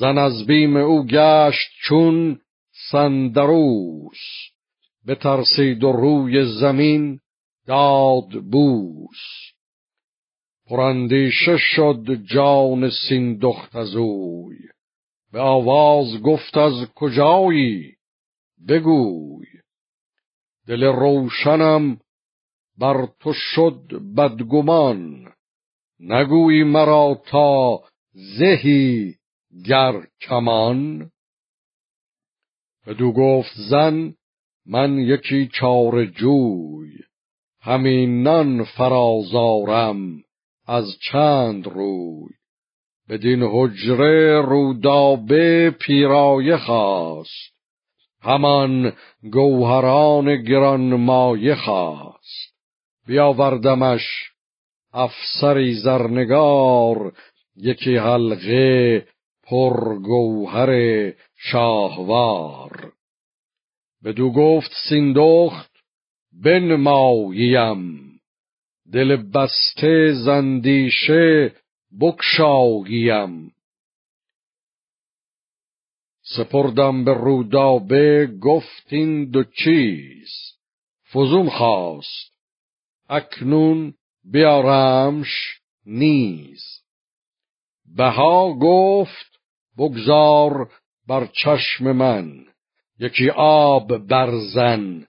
زن از بیم او گشت چون سندروس ترسید و روی زمین داد بوس. پراندیشه شد جان سیندخت از اوی. به آواز گفت از کجایی؟ بگوی. دل روشنم بر تو شد بدگمان. نگویی مرا تا زهی گر کمان. بدو گفت زن من یکی چار جوی همین نان فرازارم از چند روی. بدین حجره رودابه پیرایه خواست همان گوهران گران مایه خواست. بیاوردمش افسری زرنگار یکی حلقه پر گوهر شاهوار بدو گفت سیندخت بن ماییم دل بسته زندیشه بکشاگیم سپردم به رودابه گفت این دو چیز. فزون خواست. اکنون بیارمش نیز. بها گفت بگذار بر چشم من. یکی آب برزن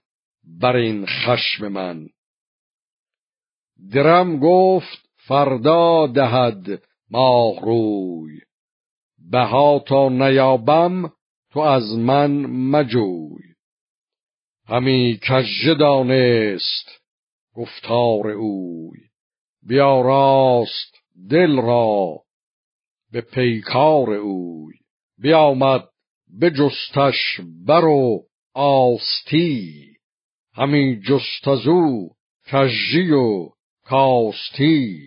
بر این خشم من. درم گفت فردا دهد ماه روی. بها تا نیابم تو از من مجوی. همی کژه دانست گفتار اوی. بیا راست دل را به پیکار اوی. بیامد به جستش بر و آستی. همی جست از او کژی و کاستی.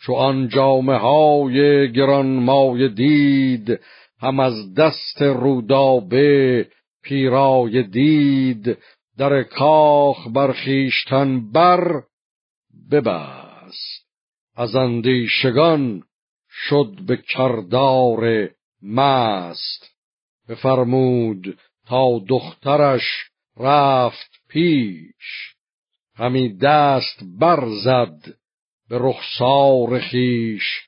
چو آن جامه های گران مای دید هم از دست رودابه پیرای دید. در کاخ برخیشتن بر ببست. از اندیشگان شد به کردار مست. بفرمود تا دخترش رفت پیش. همی دست برزد به رخسار خیش.